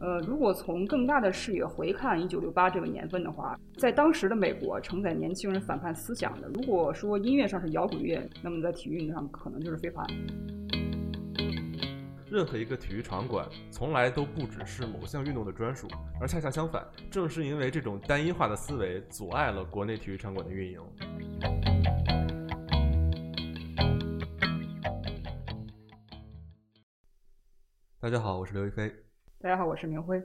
呃，如果从更大的视野回看一九六八这个年份的话，在当时的美国承载年轻人反叛思想的，如果说音乐上是摇滚乐，那么在体育运动上可能就是飞盘。任何一个体育场馆从来都不只是某项运动的专属，而恰恰相反，正是因为这种单一化的思维阻碍了国内体育场馆的运营。大家好，我是刘亦菲。大家好，我是明辉。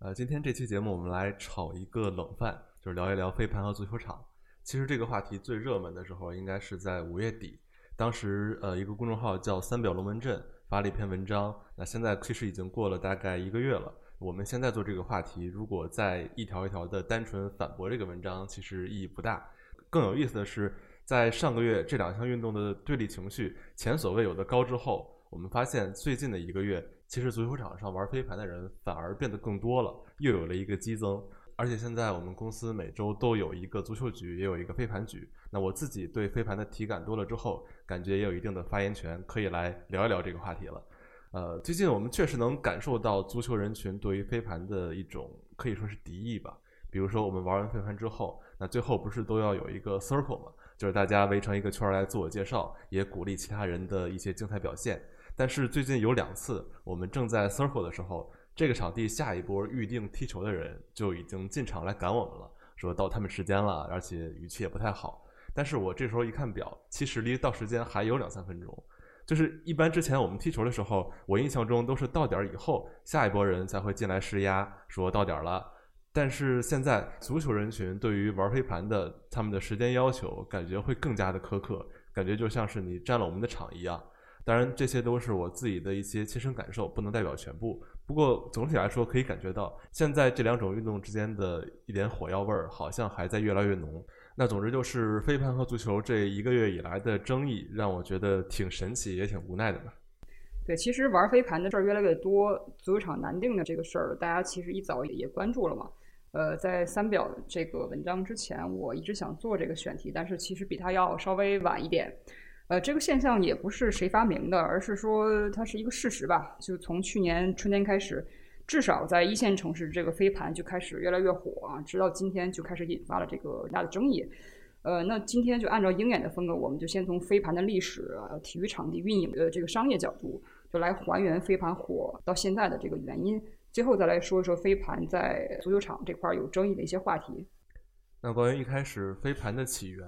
呃，今天这期节目我们来炒一个冷饭，就是聊一聊飞盘和足球场。其实这个话题最热门的时候应该是在五月底，当时呃一个公众号叫三表龙门阵。发了一篇文章，那现在其实已经过了大概一个月了。我们现在做这个话题，如果再一条一条的单纯反驳这个文章，其实意义不大。更有意思的是，在上个月这两项运动的对立情绪前所未有的高之后，我们发现最近的一个月，其实足球场上玩飞盘的人反而变得更多了，又有了一个激增。而且现在我们公司每周都有一个足球局，也有一个飞盘局。那我自己对飞盘的体感多了之后，感觉也有一定的发言权，可以来聊一聊这个话题了。呃，最近我们确实能感受到足球人群对于飞盘的一种可以说是敌意吧。比如说我们玩完飞盘之后，那最后不是都要有一个 circle 吗？就是大家围成一个圈来自我介绍，也鼓励其他人的一些精彩表现。但是最近有两次，我们正在 circle 的时候。这个场地下一波预定踢球的人就已经进场来赶我们了，说到他们时间了，而且语气也不太好。但是我这时候一看表，其实离到时间还有两三分钟。就是一般之前我们踢球的时候，我印象中都是到点儿以后，下一波人才会进来施压，说到点儿了。但是现在足球人群对于玩飞盘的他们的时间要求，感觉会更加的苛刻，感觉就像是你占了我们的场一样。当然，这些都是我自己的一些亲身感受，不能代表全部。不过总体来说，可以感觉到现在这两种运动之间的一点火药味儿，好像还在越来越浓。那总之就是飞盘和足球这一个月以来的争议，让我觉得挺神奇，也挺无奈的吧。对，其实玩飞盘的事儿越来越多，足球场难定的这个事儿，大家其实一早也关注了嘛。呃，在三表这个文章之前，我一直想做这个选题，但是其实比它要稍微晚一点。呃，这个现象也不是谁发明的，而是说它是一个事实吧。就从去年春天开始，至少在一线城市，这个飞盘就开始越来越火啊，直到今天就开始引发了这个大的争议。呃，那今天就按照鹰眼的风格，我们就先从飞盘的历史、体育场地运营的这个商业角度，就来还原飞盘火到现在的这个原因。最后再来说一说飞盘在足球场这块有争议的一些话题。那关于一开始飞盘的起源，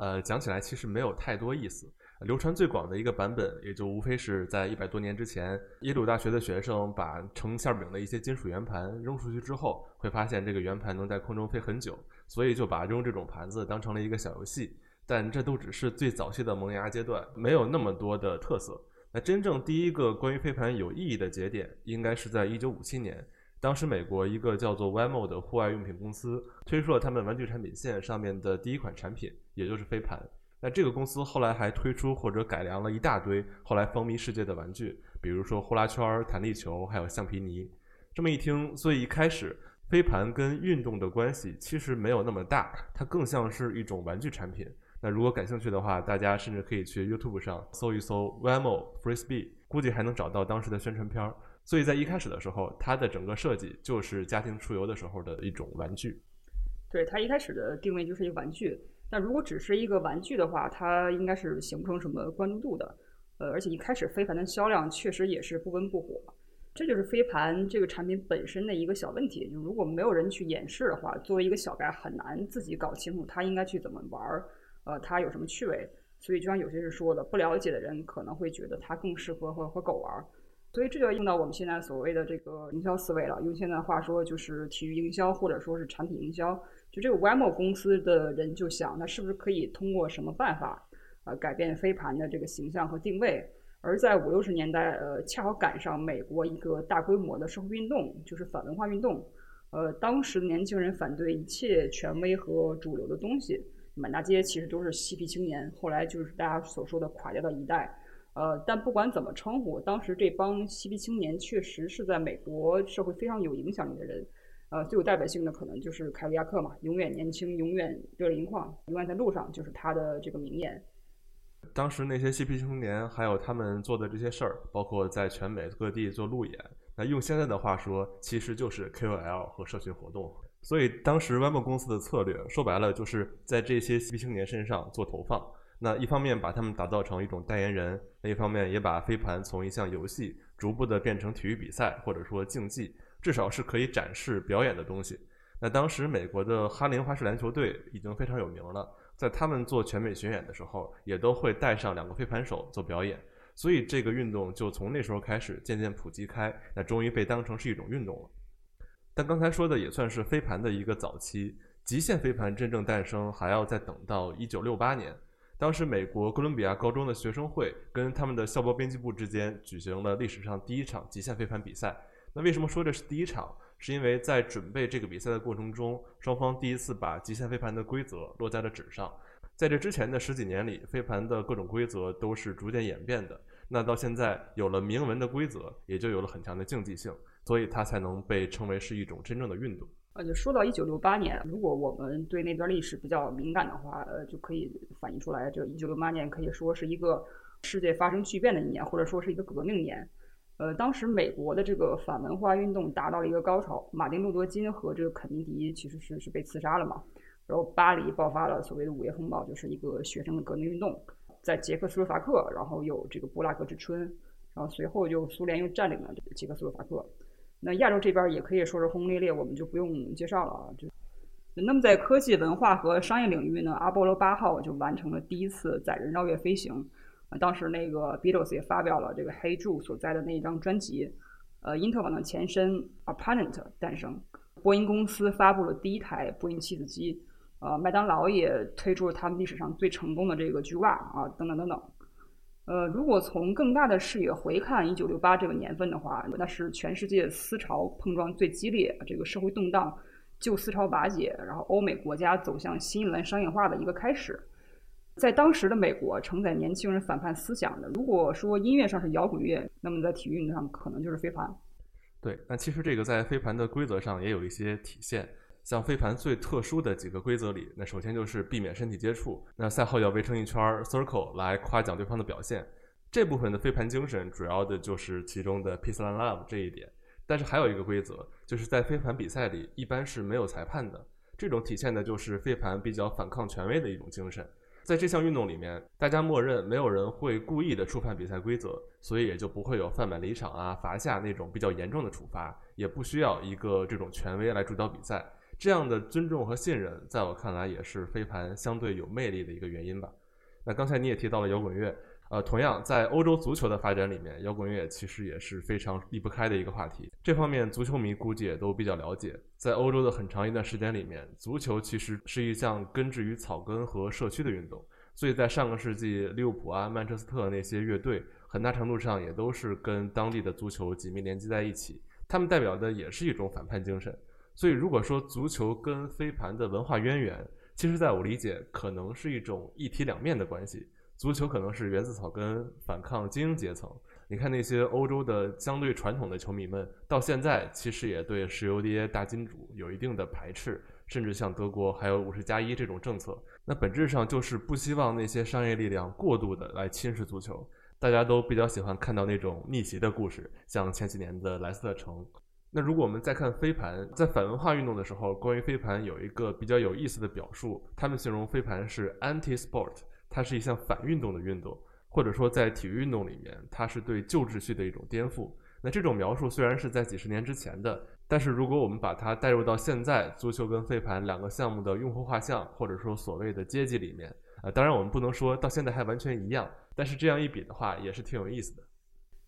呃，讲起来其实没有太多意思。流传最广的一个版本，也就无非是在一百多年之前，耶鲁大学的学生把盛馅饼的一些金属圆盘扔出去之后，会发现这个圆盘能在空中飞很久，所以就把扔这种盘子当成了一个小游戏。但这都只是最早期的萌芽阶段，没有那么多的特色。那真正第一个关于飞盘有意义的节点，应该是在一九五七年，当时美国一个叫做 Wemo 的户外用品公司推出了他们玩具产品线上面的第一款产品，也就是飞盘。那这个公司后来还推出或者改良了一大堆后来风靡世界的玩具，比如说呼啦圈、弹力球，还有橡皮泥。这么一听，所以一开始飞盘跟运动的关系其实没有那么大，它更像是一种玩具产品。那如果感兴趣的话，大家甚至可以去 YouTube 上搜一搜 Wemo Frisbee，估计还能找到当时的宣传片儿。所以在一开始的时候，它的整个设计就是家庭出游的时候的一种玩具。对，它一开始的定位就是一个玩具。那如果只是一个玩具的话，它应该是形不成什么关注度的，呃，而且一开始飞盘的销量确实也是不温不火，这就是飞盘这个产品本身的一个小问题。就如果没有人去演示的话，作为一个小白很难自己搞清楚它应该去怎么玩儿，呃，它有什么趣味。所以就像有些人说的，不了解的人可能会觉得它更适合和和狗玩儿。所以这就要用到我们现在所谓的这个营销思维了，用现在话说就是体育营销或者说是产品营销。就这个 Wemo 公司的人就想，那是不是可以通过什么办法，呃，改变飞盘的这个形象和定位？而在五六十年代，呃，恰好赶上美国一个大规模的社会运动，就是反文化运动。呃，当时的年轻人反对一切权威和主流的东西，满大街其实都是嬉皮青年。后来就是大家所说的垮掉的一代。呃，但不管怎么称呼，当时这帮嬉皮青年确实是在美国社会非常有影响力的人。呃，最有代表性的可能就是凯迪亚克嘛，永远年轻，永远热泪盈眶，永远在路上，就是他的这个名言。当时那些嬉皮青年，还有他们做的这些事儿，包括在全美各地做路演，那用现在的话说，其实就是 KOL 和社群活动。所以当时 Web 公司的策略，说白了就是在这些嬉皮青年身上做投放。那一方面把他们打造成一种代言人，另一方面也把飞盘从一项游戏逐步的变成体育比赛或者说竞技，至少是可以展示表演的东西。那当时美国的哈林花式篮球队已经非常有名了，在他们做全美巡演的时候，也都会带上两个飞盘手做表演。所以这个运动就从那时候开始渐渐普及开，那终于被当成是一种运动了。但刚才说的也算是飞盘的一个早期，极限飞盘真正诞生还要再等到一九六八年。当时，美国哥伦比亚高中的学生会跟他们的校报编辑部之间举行了历史上第一场极限飞盘比赛。那为什么说这是第一场？是因为在准备这个比赛的过程中，双方第一次把极限飞盘的规则落在了纸上。在这之前的十几年里，飞盘的各种规则都是逐渐演变的。那到现在有了明文的规则，也就有了很强的竞技性，所以它才能被称为是一种真正的运动。呃，就说到一九六八年，如果我们对那段历史比较敏感的话，呃，就可以反映出来，这一九六八年可以说是一个世界发生巨变的一年，或者说是一个革命年。呃，当时美国的这个反文化运动达到了一个高潮，马丁路德金和这个肯尼迪其实是是被刺杀了嘛，然后巴黎爆发了所谓的五月风暴，就是一个学生的革命运动，在捷克斯洛伐克，然后有这个布拉格之春，然后随后就苏联又占领了这个捷克斯洛伐克。那亚洲这边也可以说是轰轰烈烈，我们就不用介绍了啊。就那么在科技、文化和商业领域呢，阿波罗八号就完成了第一次载人绕月飞行。当时那个 Beatles 也发表了这个黑柱所在的那一张专辑。呃，因特网的前身 Aparent 诞生，波音公司发布了第一台波音七子机。呃，麦当劳也推出了他们历史上最成功的这个巨袜啊，等等等等。呃，如果从更大的视野回看一九六八这个年份的话，那是全世界思潮碰撞最激烈、这个社会动荡、旧思潮瓦解，然后欧美国家走向新一轮商业化的一个开始。在当时的美国，承载年轻人反叛思想的，如果说音乐上是摇滚乐，那么在体育运动上可能就是飞盘。对，那其实这个在飞盘的规则上也有一些体现。像飞盘最特殊的几个规则里，那首先就是避免身体接触，那赛后要围成一圈 circle 来夸奖对方的表现。这部分的飞盘精神主要的就是其中的 peace and love 这一点。但是还有一个规则，就是在飞盘比赛里一般是没有裁判的。这种体现的就是飞盘比较反抗权威的一种精神。在这项运动里面，大家默认没有人会故意的触犯比赛规则，所以也就不会有犯满离场啊、罚下那种比较严重的处罚，也不需要一个这种权威来主导比赛。这样的尊重和信任，在我看来也是飞盘相对有魅力的一个原因吧。那刚才你也提到了摇滚乐，呃，同样在欧洲足球的发展里面，摇滚乐其实也是非常离不开的一个话题。这方面足球迷估计也都比较了解。在欧洲的很长一段时间里面，足球其实是一项根植于草根和社区的运动。所以在上个世纪，利物浦啊、曼彻斯特那些乐队，很大程度上也都是跟当地的足球紧密连接在一起。他们代表的也是一种反叛精神。所以，如果说足球跟飞盘的文化渊源，其实在我理解，可能是一种一体两面的关系。足球可能是源自草根，反抗精英阶层。你看那些欧洲的相对传统的球迷们，到现在其实也对石油跌大金主有一定的排斥，甚至像德国还有五十加一这种政策，那本质上就是不希望那些商业力量过度的来侵蚀足球。大家都比较喜欢看到那种逆袭的故事，像前几年的莱斯特城。那如果我们再看飞盘，在反文化运动的时候，关于飞盘有一个比较有意思的表述，他们形容飞盘是 anti-sport，它是一项反运动的运动，或者说在体育运动里面，它是对旧秩序的一种颠覆。那这种描述虽然是在几十年之前的，但是如果我们把它带入到现在，足球跟飞盘两个项目的用户画像，或者说所谓的阶级里面，啊，当然我们不能说到现在还完全一样，但是这样一比的话，也是挺有意思的。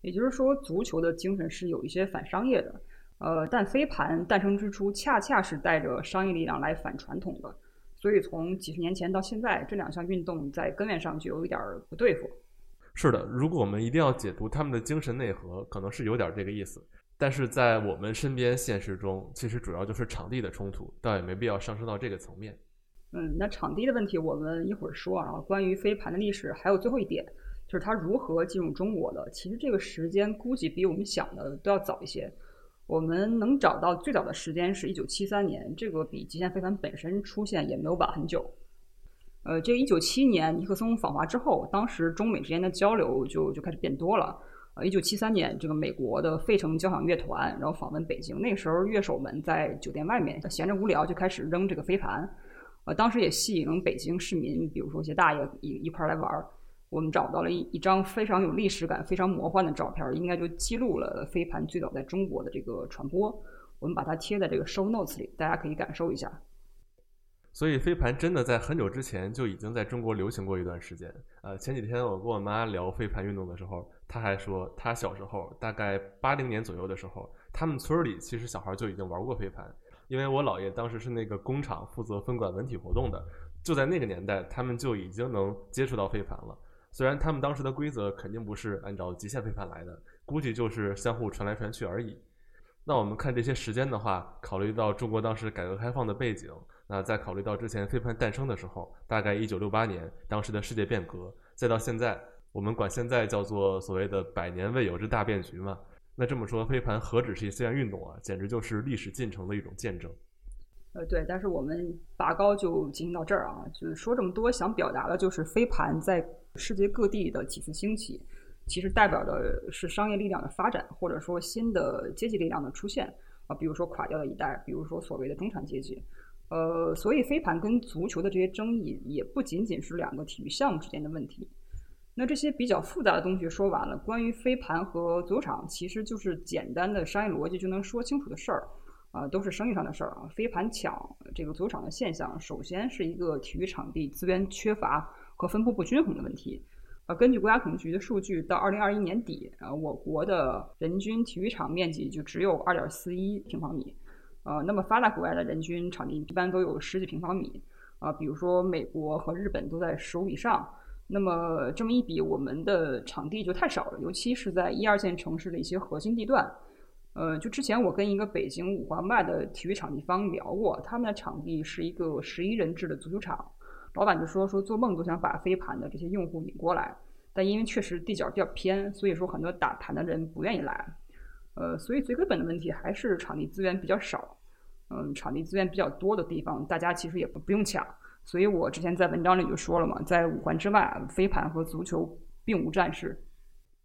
也就是说，足球的精神是有一些反商业的。呃，但飞盘诞生之初，恰恰是带着商业力量来反传统的，所以从几十年前到现在，这两项运动在根源上就有一点不对付。是的，如果我们一定要解读他们的精神内核，可能是有点这个意思。但是在我们身边现实中，其实主要就是场地的冲突，倒也没必要上升到这个层面。嗯，那场地的问题我们一会儿说啊。关于飞盘的历史，还有最后一点，就是它如何进入中国的。其实这个时间估计比我们想的都要早一些。我们能找到最早的时间是一九七三年，这个比极限飞盘本身出现也没有晚很久。呃，这一九七年尼克松访华之后，当时中美之间的交流就就开始变多了。呃，一九七三年，这个美国的费城交响乐团然后访问北京，那时候乐手们在酒店外面闲着无聊就开始扔这个飞盘，呃，当时也吸引了北京市民，比如说一些大爷一一块来玩儿。我们找到了一一张非常有历史感、非常魔幻的照片，应该就记录了飞盘最早在中国的这个传播。我们把它贴在这个 show notes 里，大家可以感受一下。所以飞盘真的在很久之前就已经在中国流行过一段时间。呃，前几天我跟我妈聊飞盘运动的时候，她还说，她小时候大概八零年左右的时候，他们村里其实小孩就已经玩过飞盘，因为我姥爷当时是那个工厂负责分管文体活动的，就在那个年代，他们就已经能接触到飞盘了。虽然他们当时的规则肯定不是按照极限飞盘来的，估计就是相互传来传去而已。那我们看这些时间的话，考虑到中国当时改革开放的背景。那再考虑到之前飞盘诞生的时候，大概一九六八年，当时的世界变革，再到现在，我们管现在叫做所谓的百年未有之大变局嘛。那这么说，飞盘何止是一项运动啊，简直就是历史进程的一种见证。呃，对，但是我们拔高就进行到这儿啊，就是说这么多，想表达的就是飞盘在世界各地的几次兴起，其实代表的是商业力量的发展，或者说新的阶级力量的出现啊，比如说垮掉的一代，比如说所谓的中产阶级。呃，所以飞盘跟足球的这些争议也不仅仅是两个体育项目之间的问题。那这些比较复杂的东西说完了，关于飞盘和足球场，其实就是简单的商业逻辑就能说清楚的事儿，啊，都是生意上的事儿啊。飞盘抢这个足球场的现象，首先是一个体育场地资源缺乏和分布不均衡的问题。呃，根据国家统计局的数据，到二零二一年底，呃，我国的人均体育场面积就只有二点四一平方米。呃，那么发达国家的人均场地一般都有十几平方米，啊，比如说美国和日本都在十五以上。那么这么一比，我们的场地就太少了，尤其是在一二线城市的一些核心地段。呃，就之前我跟一个北京五环外的体育场地方聊过，他们的场地是一个十一人制的足球场，老板就说说做梦都想把飞盘的这些用户引过来，但因为确实地角比较偏，所以说很多打盘的人不愿意来。呃，所以最根本的问题还是场地资源比较少。嗯，场地资源比较多的地方，大家其实也不不用抢。所以我之前在文章里就说了嘛，在五环之外，飞盘和足球并无战事。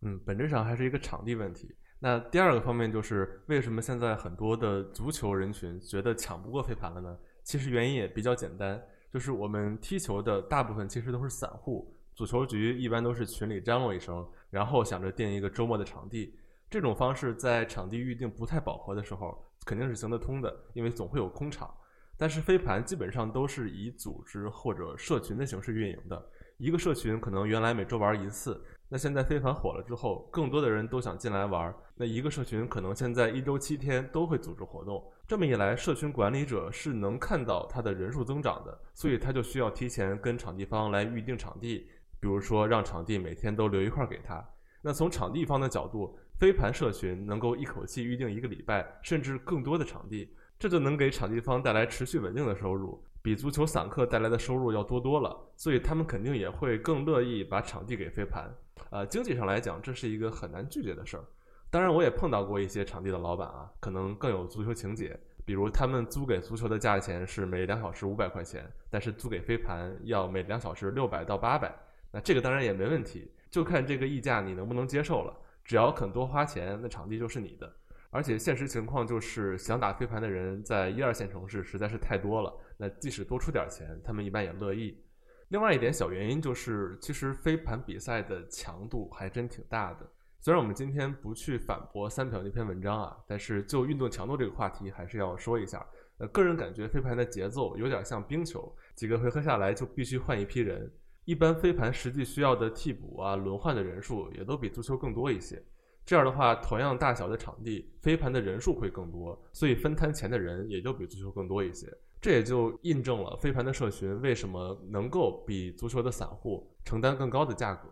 嗯，本质上还是一个场地问题。那第二个方面就是，为什么现在很多的足球人群觉得抢不过飞盘了呢？其实原因也比较简单，就是我们踢球的大部分其实都是散户，足球局一般都是群里张罗一声，然后想着定一个周末的场地。这种方式在场地预定不太饱和的时候肯定是行得通的，因为总会有空场。但是飞盘基本上都是以组织或者社群的形式运营的，一个社群可能原来每周玩一次，那现在飞盘火了之后，更多的人都想进来玩儿，那一个社群可能现在一周七天都会组织活动。这么一来，社群管理者是能看到他的人数增长的，所以他就需要提前跟场地方来预定场地，比如说让场地每天都留一块给他。那从场地方的角度，飞盘社群能够一口气预定一个礼拜，甚至更多的场地，这就能给场地方带来持续稳定的收入，比足球散客带来的收入要多多了。所以他们肯定也会更乐意把场地给飞盘。呃，经济上来讲，这是一个很难拒绝的事儿。当然，我也碰到过一些场地的老板啊，可能更有足球情节，比如他们租给足球的价钱是每两小时五百块钱，但是租给飞盘要每两小时六百到八百。那这个当然也没问题，就看这个溢价你能不能接受了。只要肯多花钱，那场地就是你的。而且现实情况就是，想打飞盘的人在一二线城市实在是太多了。那即使多出点钱，他们一般也乐意。另外一点小原因就是，其实飞盘比赛的强度还真挺大的。虽然我们今天不去反驳三条那篇文章啊，但是就运动强度这个话题，还是要说一下。呃，个人感觉飞盘的节奏有点像冰球，几个回合下来就必须换一批人。一般飞盘实际需要的替补啊、轮换的人数也都比足球更多一些。这样的话，同样大小的场地，飞盘的人数会更多，所以分摊钱的人也就比足球更多一些。这也就印证了飞盘的社群为什么能够比足球的散户承担更高的价格。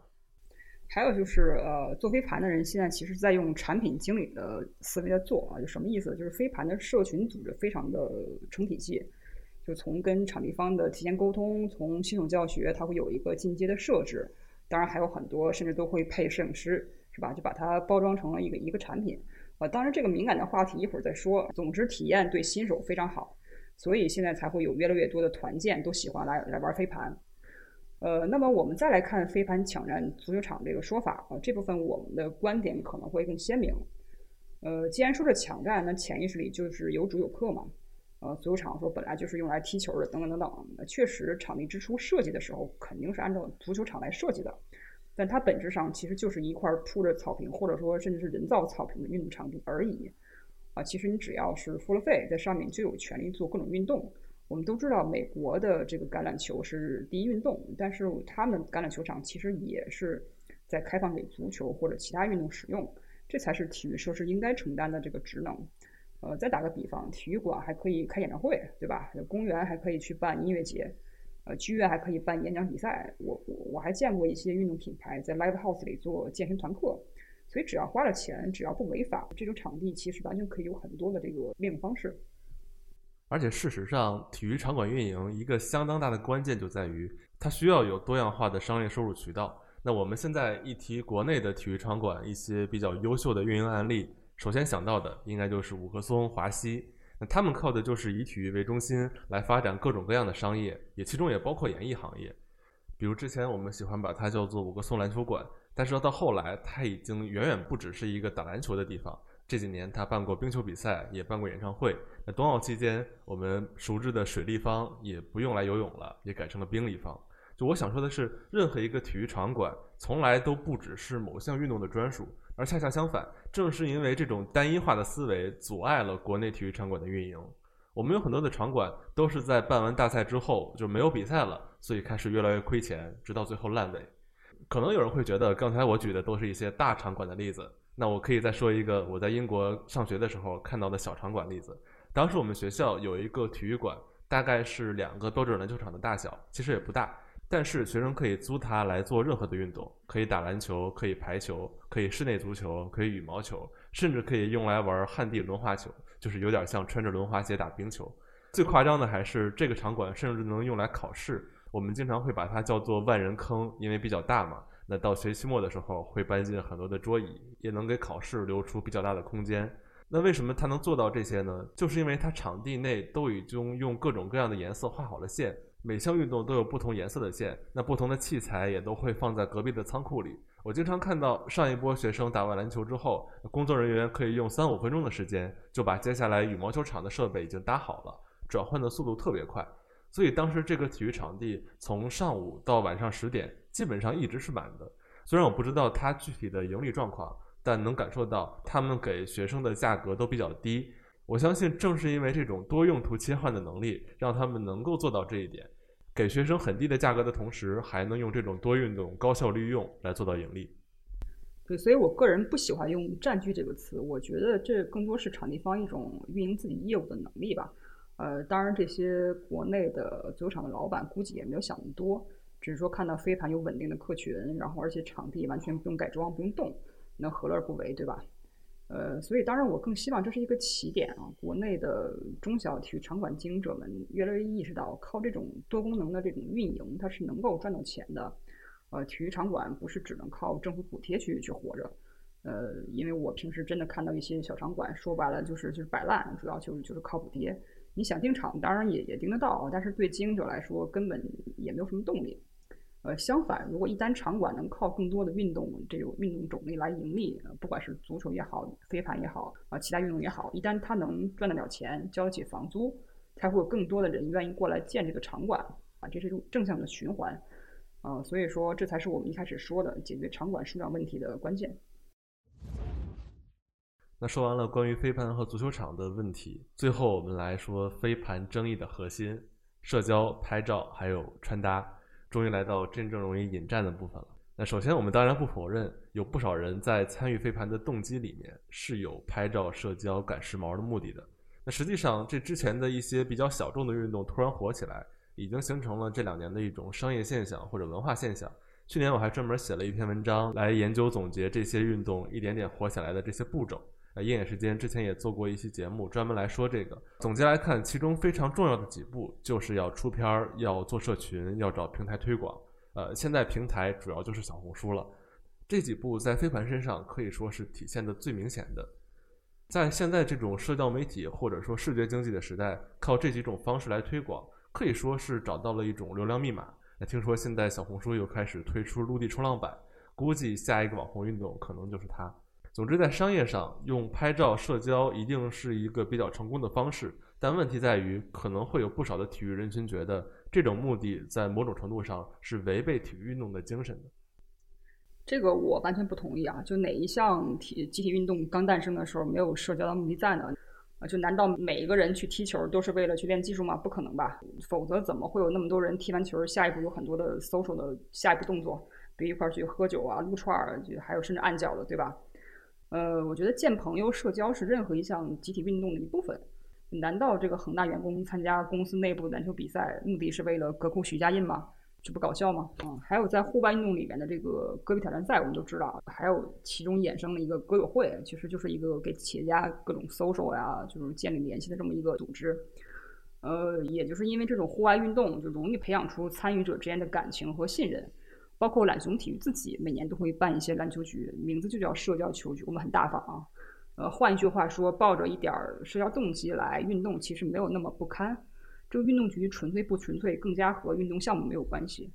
还有就是，呃，做飞盘的人现在其实在用产品经理的思维在做啊，就什么意思？就是飞盘的社群组织非常的成体系。就从跟场地方的提前沟通，从系统教学，它会有一个进阶的设置，当然还有很多，甚至都会配摄影师，是吧？就把它包装成了一个一个产品。呃，当然这个敏感的话题一会儿再说。总之体验对新手非常好，所以现在才会有越来越多的团建都喜欢来来玩飞盘。呃，那么我们再来看飞盘抢占足球场这个说法啊，这部分我们的观点可能会更鲜明。呃，既然说是抢占，那潜意识里就是有主有客嘛。呃，足球场说本来就是用来踢球的，等等等等。那确实，场地之初设计的时候肯定是按照足球场来设计的，但它本质上其实就是一块铺着草坪，或者说甚至是人造草坪的运动场地而已。啊，其实你只要是付了费，在上面就有权利做各种运动。我们都知道，美国的这个橄榄球是第一运动，但是他们橄榄球场其实也是在开放给足球或者其他运动使用，这才是体育设施应该承担的这个职能。呃，再打个比方，体育馆还可以开演唱会，对吧？公园还可以去办音乐节，呃，剧院还可以办演讲比赛。我我我还见过一些运动品牌在 live house 里做健身团课，所以只要花了钱，只要不违法，这种场地其实完全可以有很多的这个利用方式。而且事实上，体育场馆运营一个相当大的关键就在于，它需要有多样化的商业收入渠道。那我们现在一提国内的体育场馆一些比较优秀的运营案例，首先想到的应该就是五棵松、华西。那他们靠的就是以体育为中心来发展各种各样的商业，也其中也包括演艺行业。比如之前我们喜欢把它叫做五棵松篮球馆，但是到后来，它已经远远不只是一个打篮球的地方。这几年他办过冰球比赛，也办过演唱会。那冬奥期间，我们熟知的水立方也不用来游泳了，也改成了冰立方。就我想说的是，任何一个体育场馆从来都不只是某项运动的专属，而恰恰相反，正是因为这种单一化的思维阻碍了国内体育场馆的运营。我们有很多的场馆都是在办完大赛之后就没有比赛了，所以开始越来越亏钱，直到最后烂尾。可能有人会觉得，刚才我举的都是一些大场馆的例子。那我可以再说一个我在英国上学的时候看到的小场馆例子。当时我们学校有一个体育馆，大概是两个标准篮球场的大小，其实也不大。但是学生可以租它来做任何的运动，可以打篮球，可以排球，可以室内足球，可以羽毛球，甚至可以用来玩旱地轮滑球，就是有点像穿着轮滑鞋打冰球。最夸张的还是这个场馆甚至能用来考试，我们经常会把它叫做万人坑，因为比较大嘛。那到学期末的时候，会搬进很多的桌椅，也能给考试留出比较大的空间。那为什么它能做到这些呢？就是因为它场地内都已经用各种各样的颜色画好了线，每项运动都有不同颜色的线。那不同的器材也都会放在隔壁的仓库里。我经常看到上一波学生打完篮球之后，工作人员可以用三五分钟的时间就把接下来羽毛球场的设备已经搭好了，转换的速度特别快。所以当时这个体育场地从上午到晚上十点。基本上一直是满的，虽然我不知道它具体的盈利状况，但能感受到他们给学生的价格都比较低。我相信正是因为这种多用途切换的能力，让他们能够做到这一点，给学生很低的价格的同时，还能用这种多运动高效利用来做到盈利。对，所以我个人不喜欢用“占据”这个词，我觉得这更多是场地方一种运营自己业务的能力吧。呃，当然这些国内的足球场的老板估计也没有想那么多。只是说看到飞盘有稳定的客群，然后而且场地完全不用改装、不用动，那何乐而不为，对吧？呃，所以当然我更希望这是一个起点啊。国内的中小体育场馆经营者们越来越意识到，靠这种多功能的这种运营，它是能够赚到钱的。呃，体育场馆不是只能靠政府补贴去去活着。呃，因为我平时真的看到一些小场馆，说白了就是就是摆烂，主要就是就是靠补贴。你想订场，当然也也订得到，但是对经营者来说根本也没有什么动力。呃，相反，如果一旦场馆能靠更多的运动这种运动种类来盈利，不管是足球也好，飞盘也好，啊，其他运动也好，一旦它能赚得了钱，交得起房租，才会有更多的人愿意过来建这个场馆，啊，这是一种正向的循环，啊，所以说这才是我们一开始说的解决场馆数量问题的关键。那说完了关于飞盘和足球场的问题，最后我们来说飞盘争议的核心：社交、拍照还有穿搭。终于来到真正容易引战的部分了。那首先，我们当然不否认，有不少人在参与飞盘的动机里面是有拍照、社交、赶时髦的目的的。那实际上，这之前的一些比较小众的运动突然火起来，已经形成了这两年的一种商业现象或者文化现象。去年我还专门写了一篇文章来研究总结这些运动一点点火起来的这些步骤。呃，鹰眼时间之前也做过一期节目，专门来说这个。总结来看，其中非常重要的几步，就是要出片儿，要做社群，要找平台推广。呃，现在平台主要就是小红书了。这几步在飞盘身上可以说是体现的最明显的。在现在这种社交媒体或者说视觉经济的时代，靠这几种方式来推广，可以说是找到了一种流量密码，那听说现在小红书又开始推出陆地冲浪板，估计下一个网红运动可能就是它。总之，在商业上用拍照社交一定是一个比较成功的方式，但问题在于，可能会有不少的体育人群觉得这种目的在某种程度上是违背体育运动的精神的。这个我完全不同意啊！就哪一项体集体运动刚诞生的时候没有社交的目的在呢？啊，就难道每一个人去踢球都是为了去练技术吗？不可能吧！否则怎么会有那么多人踢完球，下一步有很多的 social 的下一步动作，比如一块去喝酒啊、撸串儿，就还有甚至按脚的，对吧？呃，我觉得见朋友、社交是任何一项集体运动的一部分。难道这个恒大员工参加公司内部篮球比赛，目的是为了歌库许家印吗？这不搞笑吗？嗯，还有在户外运动里面的这个戈壁挑战赛，我们都知道，还有其中衍生的一个歌友会，其实就是一个给企业家各种 social 呀，就是建立联系的这么一个组织。呃，也就是因为这种户外运动，就容易培养出参与者之间的感情和信任。包括懒熊体育自己每年都会办一些篮球局，名字就叫社交球局。我们很大方啊，呃，换一句话说，抱着一点儿社交动机来运动，其实没有那么不堪。这个运动局纯粹不纯粹，更加和运动项目没有关系。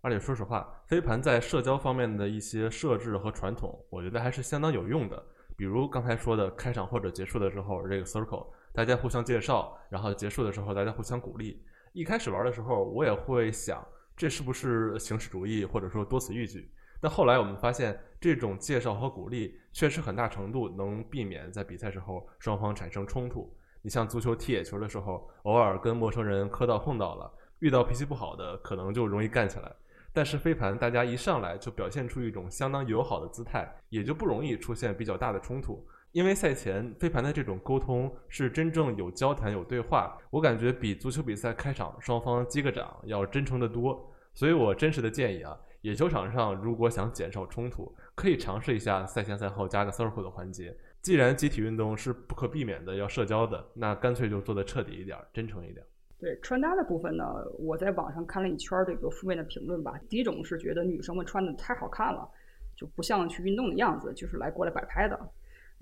而且说实话，飞盘在社交方面的一些设置和传统，我觉得还是相当有用的。比如刚才说的开场或者结束的时候，这个 circle，大家互相介绍，然后结束的时候大家互相鼓励。一开始玩的时候，我也会想。这是不是形式主义，或者说多此一举？但后来我们发现，这种介绍和鼓励确实很大程度能避免在比赛时候双方产生冲突。你像足球踢野球的时候，偶尔跟陌生人磕到碰到了，遇到脾气不好的，可能就容易干起来。但是飞盘，大家一上来就表现出一种相当友好的姿态，也就不容易出现比较大的冲突。因为赛前飞盘的这种沟通是真正有交谈有对话，我感觉比足球比赛开场双方击个掌要真诚得多。所以我真实的建议啊，野球场上如果想减少冲突，可以尝试一下赛前赛后加个 circle 的环节。既然集体运动是不可避免的要社交的，那干脆就做得彻底一点，真诚一点。对穿搭的部分呢，我在网上看了一圈这个负面的评论吧。第一种是觉得女生们穿的太好看了，就不像去运动的样子，就是来过来摆拍的。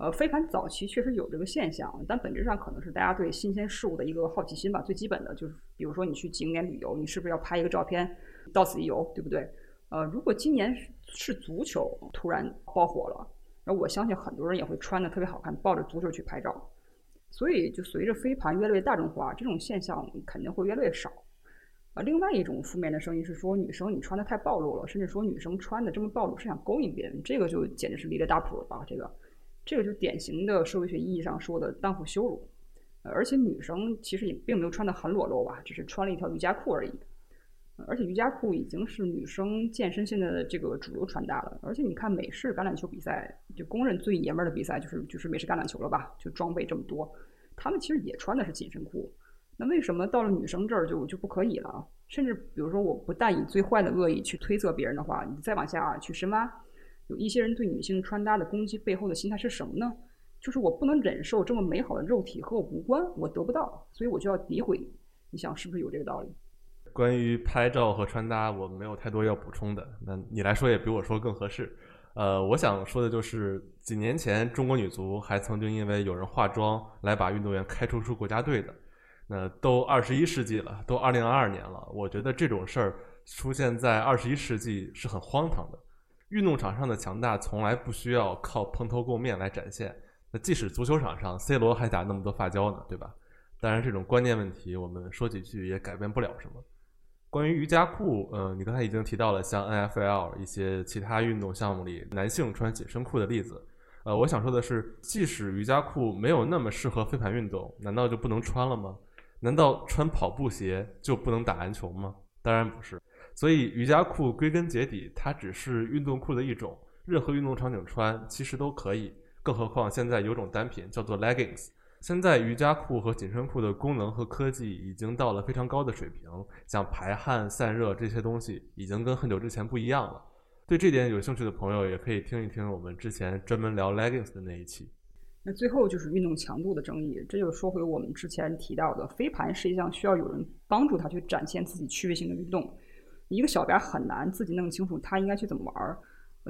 呃，飞盘早期确实有这个现象，但本质上可能是大家对新鲜事物的一个好奇心吧。最基本的就是，比如说你去景点旅游，你是不是要拍一个照片，到此一游，对不对？呃，如果今年是足球突然爆火了，那我相信很多人也会穿的特别好看，抱着足球去拍照。所以，就随着飞盘越来越大众化，这种现象肯定会越来越少。啊，另外一种负面的声音是说，女生你穿的太暴露了，甚至说女生穿的这么暴露是想勾引别人，这个就简直是离了大谱了吧？这个。这个就典型的社会学意义上说的荡妇羞辱，而且女生其实也并没有穿得很裸露吧，只是穿了一条瑜伽裤而已。而且瑜伽裤已经是女生健身现在的这个主流穿搭了。而且你看美式橄榄球比赛，就公认最爷们儿的比赛就是就是美式橄榄球了吧？就装备这么多，他们其实也穿的是紧身裤。那为什么到了女生这儿就就不可以了？甚至比如说，我不但以最坏的恶意去推测别人的话，你再往下去深挖。有一些人对女性穿搭的攻击背后的心态是什么呢？就是我不能忍受这么美好的肉体和我无关，我得不到，所以我就要诋毁。你想是不是有这个道理？关于拍照和穿搭，我没有太多要补充的。那你来说也比我说更合适。呃，我想说的就是几年前中国女足还曾经因为有人化妆来把运动员开除出国家队的。那都二十一世纪了，都二零二二年了，我觉得这种事儿出现在二十一世纪是很荒唐的。运动场上的强大从来不需要靠蓬头垢面来展现。那即使足球场上，C 罗还打那么多发胶呢，对吧？当然，这种观念问题，我们说几句也改变不了什么。关于瑜伽裤，嗯，你刚才已经提到了像 NFL 一些其他运动项目里男性穿紧身裤的例子。呃，我想说的是，即使瑜伽裤没有那么适合飞盘运动，难道就不能穿了吗？难道穿跑步鞋就不能打篮球吗？当然不是。所以瑜伽裤归根结底，它只是运动裤的一种，任何运动场景穿其实都可以。更何况现在有种单品叫做 leggings。现在瑜伽裤和紧身裤的功能和科技已经到了非常高的水平，像排汗、散热这些东西已经跟很久之前不一样了。对这点有兴趣的朋友也可以听一听我们之前专门聊 leggings 的那一期。那最后就是运动强度的争议，这就说回我们之前提到的，飞盘是一项需要有人帮助他去展现自己趣味性的运动。一个小白很难自己弄清楚他应该去怎么玩儿，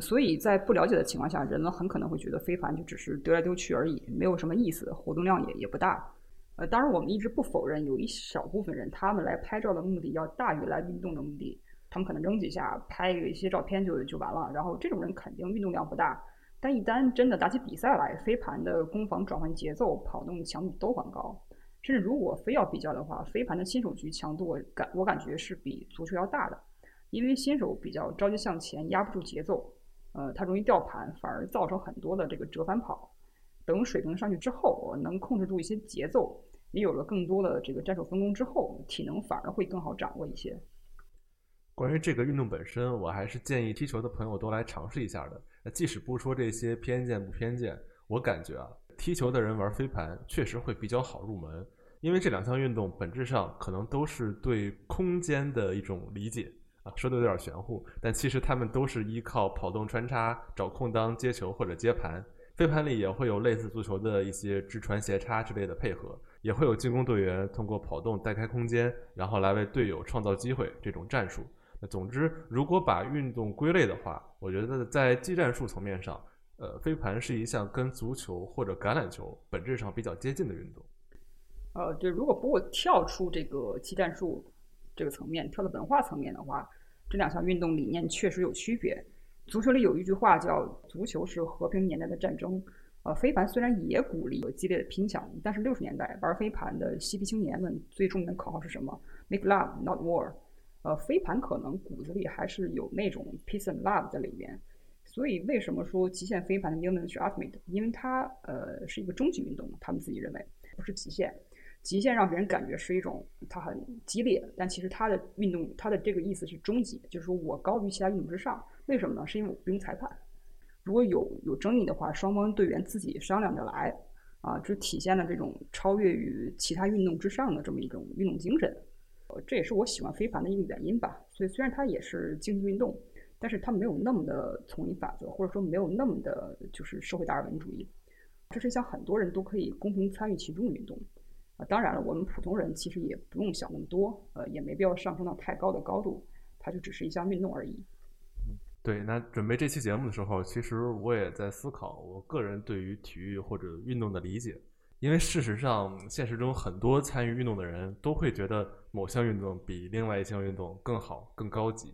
所以在不了解的情况下，人们很可能会觉得飞盘就只是丢来丢去而已，没有什么意思，活动量也也不大。呃，当然我们一直不否认有一小部分人他们来拍照的目的要大于来运动的目的，他们可能扔几下，拍一些照片就就完了。然后这种人肯定运动量不大，但一旦真的打起比赛来，飞盘的攻防转换节奏、跑动强度都很高。甚至如果非要比较的话，飞盘的新手局强度感我感觉是比足球要大的，因为新手比较着急向前，压不住节奏，呃，他容易掉盘，反而造成很多的这个折返跑。等水平上去之后，能控制住一些节奏，也有了更多的这个战术分工之后，体能反而会更好掌握一些。关于这个运动本身，我还是建议踢球的朋友都来尝试一下的。那即使不说这些偏见不偏见，我感觉啊，踢球的人玩飞盘确实会比较好入门，因为这两项运动本质上可能都是对空间的一种理解啊，说的有点玄乎，但其实他们都是依靠跑动穿插、找空当接球或者接盘。飞盘里也会有类似足球的一些直传斜插之类的配合，也会有进攻队员通过跑动带开空间，然后来为队友创造机会这种战术。那总之，如果把运动归类的话，我觉得在技战术层面上，呃，飞盘是一项跟足球或者橄榄球本质上比较接近的运动。呃，对，如果不跳出这个技战术这个层面，跳到文化层面的话，这两项运动理念确实有区别。足球里有一句话叫“足球是和平年代的战争”，呃，飞盘虽然也鼓励激烈的拼抢，但是六十年代玩飞盘的嬉皮青年们最著名的口号是什么？“Make love, not war。”呃，飞盘可能骨子里还是有那种 peace and love 在里面。所以为什么说极限飞盘的英文是 ultimate？因为它呃是一个终极运动，他们自己认为不是极限。极限让别人感觉是一种它很激烈，但其实它的运动它的这个意思是终极，就是说我高于其他运动之上。为什么呢？是因为我不用裁判。如果有有争议的话，双方队员自己商量着来，啊，就体现了这种超越于其他运动之上的这么一种运动精神。呃，这也是我喜欢非凡的一个原因吧。所以虽然它也是竞技运动，但是它没有那么的丛林法则，或者说没有那么的就是社会达尔文主义。这是一项很多人都可以公平参与其中的运动。当然了，我们普通人其实也不用想那么多，呃，也没必要上升到太高的高度，它就只是一项运动而已。对，那准备这期节目的时候，其实我也在思考我个人对于体育或者运动的理解。因为事实上，现实中很多参与运动的人都会觉得某项运动比另外一项运动更好、更高级。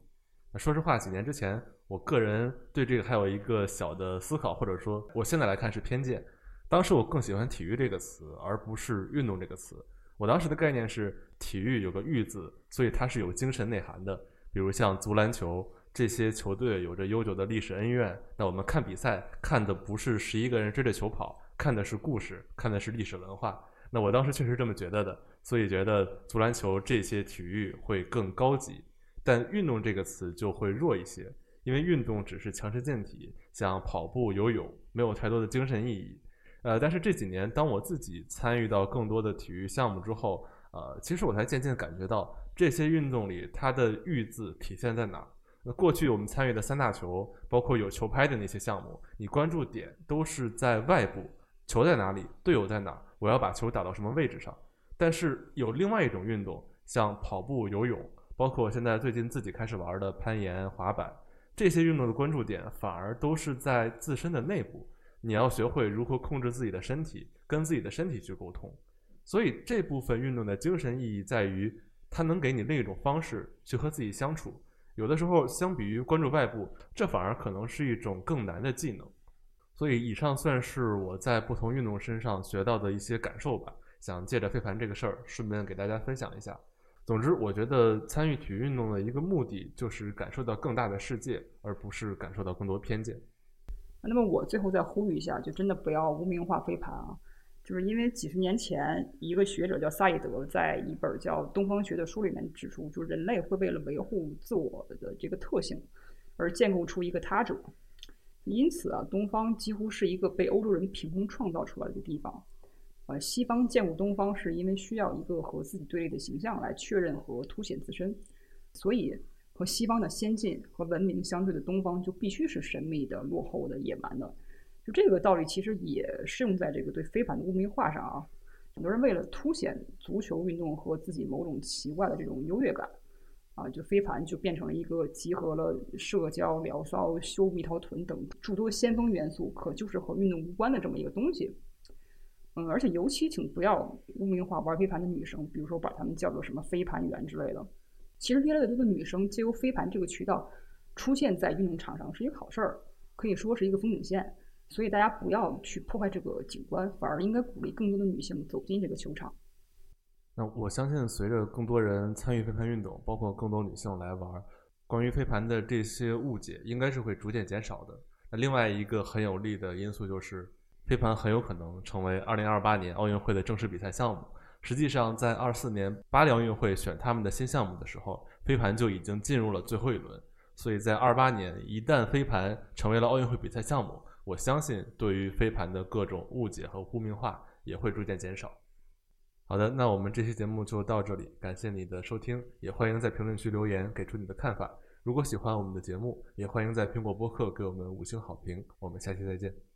那说实话，几年之前，我个人对这个还有一个小的思考，或者说我现在来看是偏见。当时我更喜欢“体育”这个词，而不是“运动”这个词。我当时的概念是，体育有个“育”字，所以它是有精神内涵的。比如像足篮球。这些球队有着悠久的历史恩怨，那我们看比赛看的不是十一个人追着球跑，看的是故事，看的是历史文化。那我当时确实这么觉得的，所以觉得足篮球这些体育会更高级，但运动这个词就会弱一些，因为运动只是强身健体，像跑步、游泳，没有太多的精神意义。呃，但是这几年当我自己参与到更多的体育项目之后，呃，其实我才渐渐感觉到这些运动里它的“育”字体现在哪。那过去我们参与的三大球，包括有球拍的那些项目，你关注点都是在外部，球在哪里，队友在哪，我要把球打到什么位置上。但是有另外一种运动，像跑步、游泳，包括现在最近自己开始玩的攀岩、滑板，这些运动的关注点反而都是在自身的内部。你要学会如何控制自己的身体，跟自己的身体去沟通。所以这部分运动的精神意义在于，它能给你另一种方式去和自己相处。有的时候，相比于关注外部，这反而可能是一种更难的技能。所以，以上算是我在不同运动身上学到的一些感受吧。想借着飞盘这个事儿，顺便给大家分享一下。总之，我觉得参与体育运动的一个目的，就是感受到更大的世界，而不是感受到更多偏见。那么，我最后再呼吁一下，就真的不要污名化飞盘啊。就是因为几十年前，一个学者叫萨义德在一本叫《东方学》的书里面指出，就人类会为了维护自我的这个特性，而建构出一个他者。因此啊，东方几乎是一个被欧洲人凭空创造出来的地方。呃，西方建构东方是因为需要一个和自己对立的形象来确认和凸显自身，所以和西方的先进和文明相对的东方就必须是神秘的、落后的、野蛮的。就这个道理，其实也适用在这个对飞盘的污名化上啊。很多人为了凸显足球运动和自己某种奇怪的这种优越感，啊，就飞盘就变成了一个集合了社交、聊骚、修蜜桃臀等诸多先锋元素，可就是和运动无关的这么一个东西。嗯，而且尤其请不要污名化玩飞盘的女生，比如说把她们叫做什么飞盘员之类的。其实越来越多的女生借由飞盘这个渠道出现在运动场上是一个好事儿，可以说是一个风景线。所以大家不要去破坏这个景观，反而应该鼓励更多的女性走进这个球场。那我相信，随着更多人参与飞盘运动，包括更多女性来玩，关于飞盘的这些误解应该是会逐渐减少的。那另外一个很有利的因素就是，飞盘很有可能成为2028年奥运会的正式比赛项目。实际上，在24年巴黎奥运会选他们的新项目的时候，飞盘就已经进入了最后一轮。所以在28年，一旦飞盘成为了奥运会比赛项目，我相信，对于飞盘的各种误解和污名化也会逐渐减少。好的，那我们这期节目就到这里，感谢你的收听，也欢迎在评论区留言，给出你的看法。如果喜欢我们的节目，也欢迎在苹果播客给我们五星好评。我们下期再见。